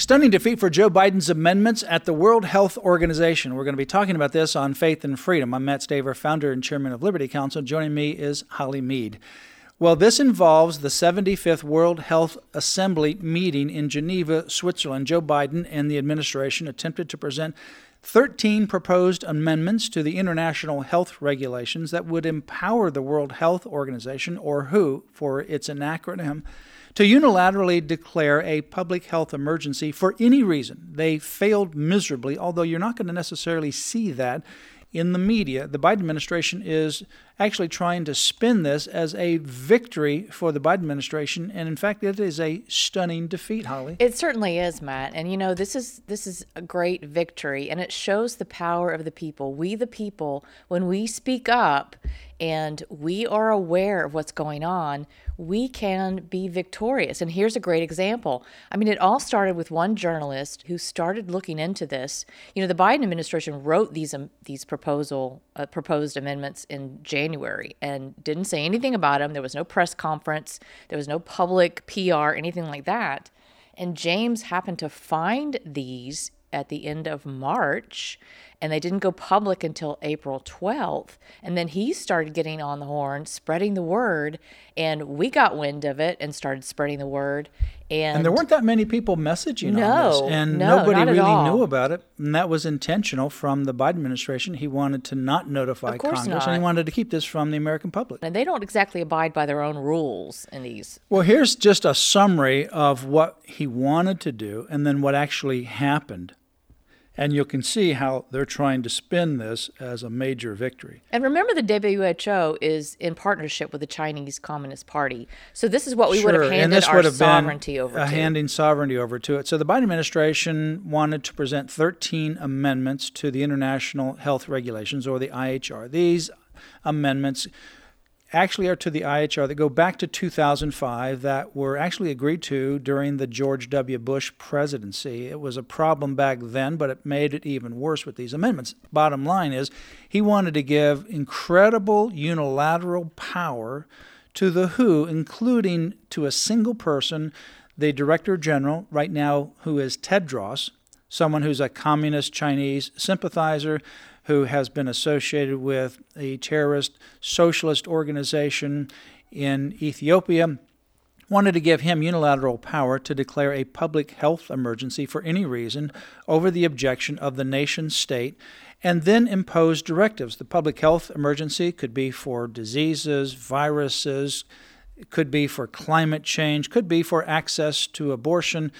Stunning defeat for Joe Biden's amendments at the World Health Organization. We're going to be talking about this on Faith and Freedom. I'm Matt Staver, founder and chairman of Liberty Counsel. Joining me is Holly Mead. Well, this involves the 75th World Health Assembly meeting in Geneva, Switzerland. Joe Biden and the administration attempted to present 13 proposed amendments to the international health regulations that would empower the World Health Organization, or WHO for its acronym, to unilaterally declare a public health emergency for any reason. They failed miserably, although you're not going to necessarily see that in the media. The Biden administration is actually trying to spin this as a victory for the Biden administration, and in fact, it is a stunning defeat. Holly, it certainly is, Matt. And you know, this is this is a great victory, and it shows the power of the people. We, the people, when we speak up and we are aware of what's going on, we can be victorious. And here's a great example. I mean, it all started with one journalist who started looking into this. You know, the Biden administration wrote these um, these proposal uh, proposed amendments in January and didn't say anything about them. There was no press conference. There was no public PR, anything like that. And James happened to find these at the end of March and they didn't go public until April 12th. And then he started getting on the horn, spreading the word, and we got wind of it and started spreading the word. And, and there weren't that many people messaging no, on this, and no, nobody really all. knew about it. And that was intentional from the Biden administration. He wanted to not notify Congress, not. and he wanted to keep this from the American public. And they don't exactly abide by their own rules in these. Well, here's just a summary of what he wanted to do, and then what actually happened. And you can see how they're trying to spin this as a major victory. And remember, the WHO is in partnership with the Chinese Communist Party. So this is what we sure. would have handed and this our would have sovereignty been over to. Handing sovereignty over to it. So the Biden administration wanted to present 13 amendments to the International Health Regulations, or the IHR. These amendments actually are to the IHR that go back to 2005 that were actually agreed to during the George W. Bush presidency. It was a problem back then, but it made it even worse with these amendments. Bottom line is, he wanted to give incredible unilateral power to the WHO, including to a single person, the Director General, right now, who is Tedros, someone who's a communist Chinese sympathizer who has been associated with a terrorist socialist organization in Ethiopia, wanted to give him unilateral power to declare a public health emergency for any reason over the objection of the nation state and then impose directives. The public health emergency could be for diseases, viruses, could be for climate change, could be for access to abortion,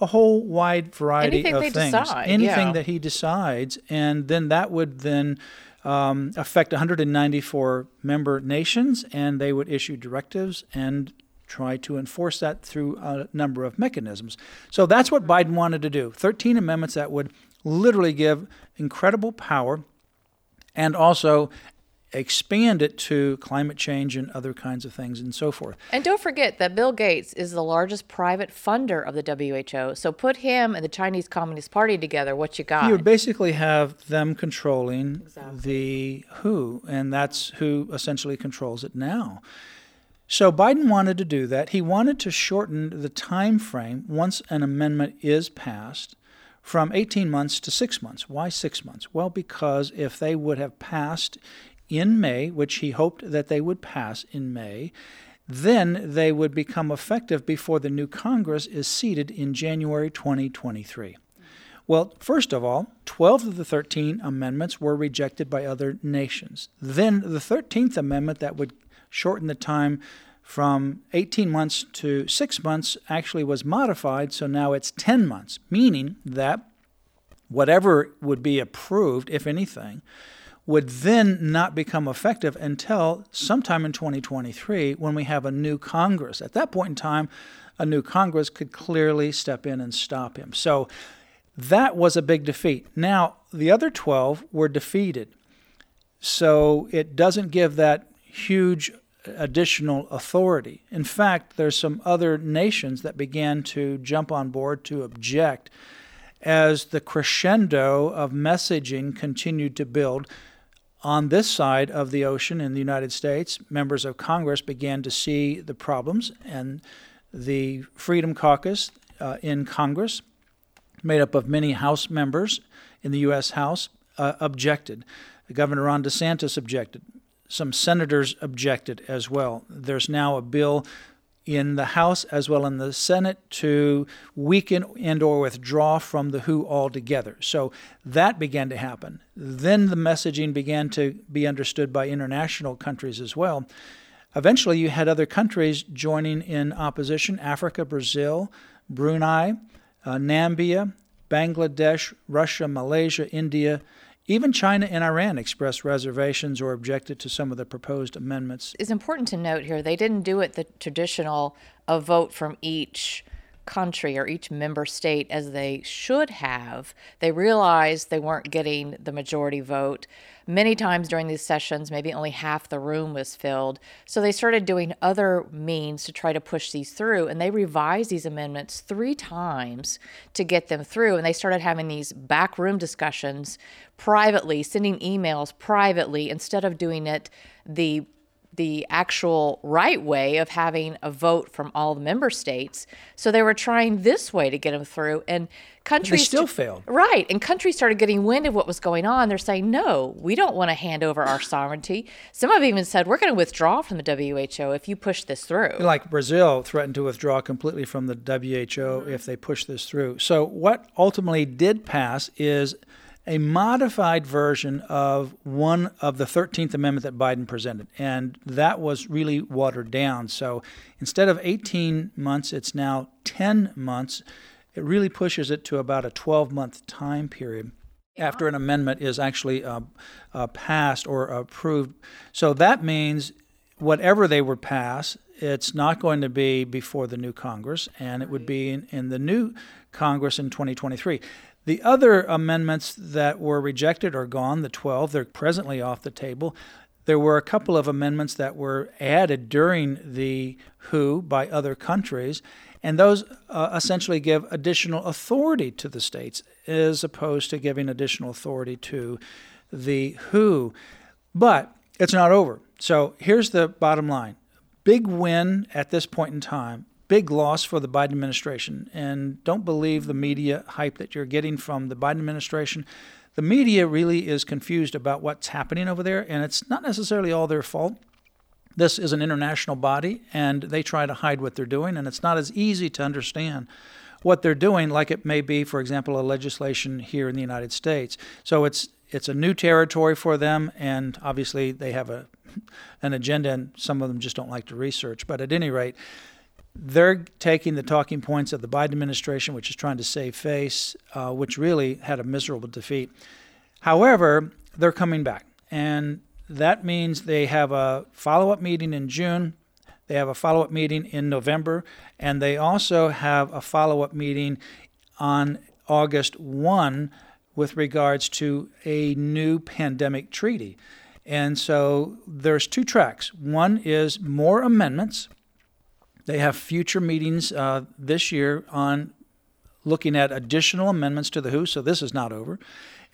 a whole wide variety Anything of they things. decide, Anything yeah. that he decides, and then that would then um, affect 194 member nations, and they would issue directives and try to enforce that through a number of mechanisms. So that's what Biden wanted to do 13 amendments that would literally give incredible power and also expand it to climate change and other kinds of things and so forth. And don't forget that Bill Gates is the largest private funder of the WHO. So put him and the Chinese Communist Party together, what you got? You would basically have them controlling exactly. the WHO, and that's who essentially controls it now. So Biden wanted to do that. He wanted to shorten the time frame once an amendment is passed from 18 months to 6 months. Why 6 months? Well, because if they would have passed in May, which he hoped that they would pass in May, then they would become effective before the new Congress is seated in January 2023. Well, first of all, 12 of the 13 amendments were rejected by other nations. Then the 13th amendment that would shorten the time from 18 months to 6 months actually was modified, so now it's 10 months, meaning that whatever would be approved, if anything, would then not become effective until sometime in 2023 when we have a new Congress. At that point in time, a new Congress could clearly step in and stop him. So That was a big defeat. Now, the other 12 were defeated. So it doesn't give that huge additional authority. In fact, there's some other nations that began to jump on board to object as the crescendo of messaging continued to build. On this side of the ocean in the United States, members of Congress began to see the problems, and the Freedom Caucus uh, in Congress, made up of many House members in the U.S. House, uh, objected. Governor Ron DeSantis objected some senators objected as well. There's now a bill in the House as well in the Senate to weaken and or withdraw from the WHO altogether. So that began to happen. Then the messaging began to be understood by international countries as well. Eventually, you had other countries joining in opposition Africa, Brazil, Brunei, uh, Namibia, Bangladesh, Russia, Malaysia, India, even China and Iran expressed reservations or objected to some of the proposed amendments. It's important to note here they didn't do it the traditional a vote from each country or each member state as they should have. They realized they weren't getting the majority vote. Many times during these sessions, maybe only half the room was filled. So they started doing other means to try to push these through. And they revised these amendments three times to get them through. And they started having these backroom discussions privately, sending emails privately instead of doing it the the actual right way of having a vote from all the member states. So they were trying this way to get them through, and countries they still failed. Right, and countries started getting wind of what was going on. They're saying, "No, we don't want to hand over our sovereignty." Some have even said, "We're going to withdraw from the WHO if you push this through." Like Brazil threatened to withdraw completely from the WHO if they push this through. So what ultimately did pass is a modified version of one of the 13th Amendment that Biden presented. And that was really watered down. So instead of 18 months, it's now 10 months. It really pushes it to about a 12 month time period after an amendment is actually uh, uh, passed or approved. So that means whatever they would pass, it's not going to be before the new Congress, and it would be in, in the new Congress in 2023. The other amendments that were rejected are gone, the 12, they're presently off the table. There were a couple of amendments that were added during the WHO by other countries, and those uh, essentially give additional authority to the states as opposed to giving additional authority to the WHO. But it's not over. So here's the bottom line big win at this point in time big loss for the Biden administration. And don't believe the media hype that you're getting from the Biden administration. The media really is confused about what's happening over there, and it's not necessarily all their fault. This is an international body, and they try to hide what they're doing, and it's not as easy to understand what they're doing, like it may be, for example, a legislation here in the United States. So it's it's a new territory for them, and obviously they have a an agenda, and some of them just don't like to research. But at any rate, they're taking the talking points of the Biden administration, which is trying to save face, uh, which really had a miserable defeat. However, they're coming back. And that means they have a follow up meeting in June, they have a follow up meeting in November, and they also have a follow up meeting on August 1 with regards to a new pandemic treaty. And so there's two tracks. One is more amendments they have future meetings uh, this year on looking at additional amendments to the WHO, so this is not over.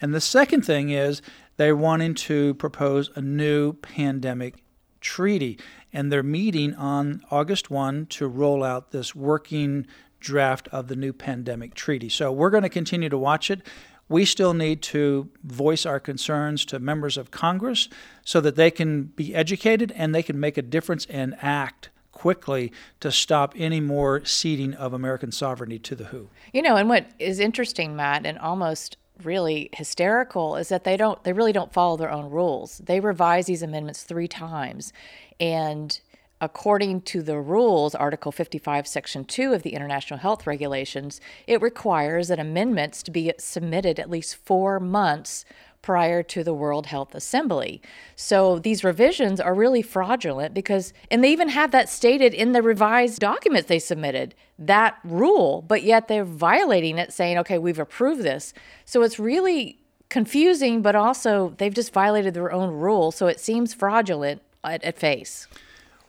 And the second thing is they're wanting to propose a new pandemic treaty. And they're meeting on August 1 to roll out this working draft of the new pandemic treaty. So we're going to continue to watch it. We still need to voice our concerns to members of Congress so that they can be educated and they can make a difference and act quickly to stop any more ceding of American sovereignty to the WHO. You know, and what is interesting, Matt, and almost really hysterical is that they don't they really don't follow their own rules. They revise these amendments 3 times and according to the rules, Article 55, Section 2 of the International Health Regulations, it requires that amendments to be submitted at least four months prior to the World Health Assembly. So these revisions are really fraudulent because, and they even have that stated in the revised documents they submitted, that rule, but yet they're violating it, saying, okay, we've approved this. So it's really confusing, but also they've just violated their own rule. So it seems fraudulent at, at face.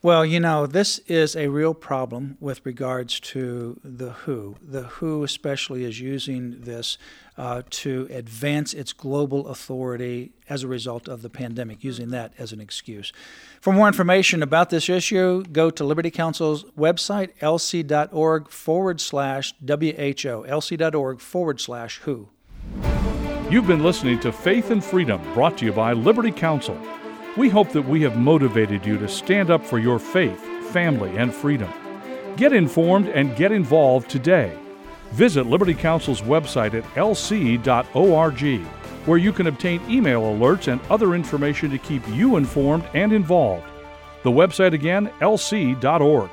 Well, you know, this is a real problem with regards to the WHO. The WHO, especially, is using this uh, to advance its global authority as a result of the pandemic, using that as an excuse. For more information about this issue, go to Liberty Counsel's website, lc.org forward slash WHO, lc.org forward slash WHO. You've been listening to Faith and Freedom, brought to you by Liberty Counsel. We hope that we have motivated you to stand up for your faith, family, and freedom. Get informed and get involved today. Visit Liberty Counsel's website at lc.org, where you can obtain email alerts and other information to keep you informed and involved. The website again, lc.org.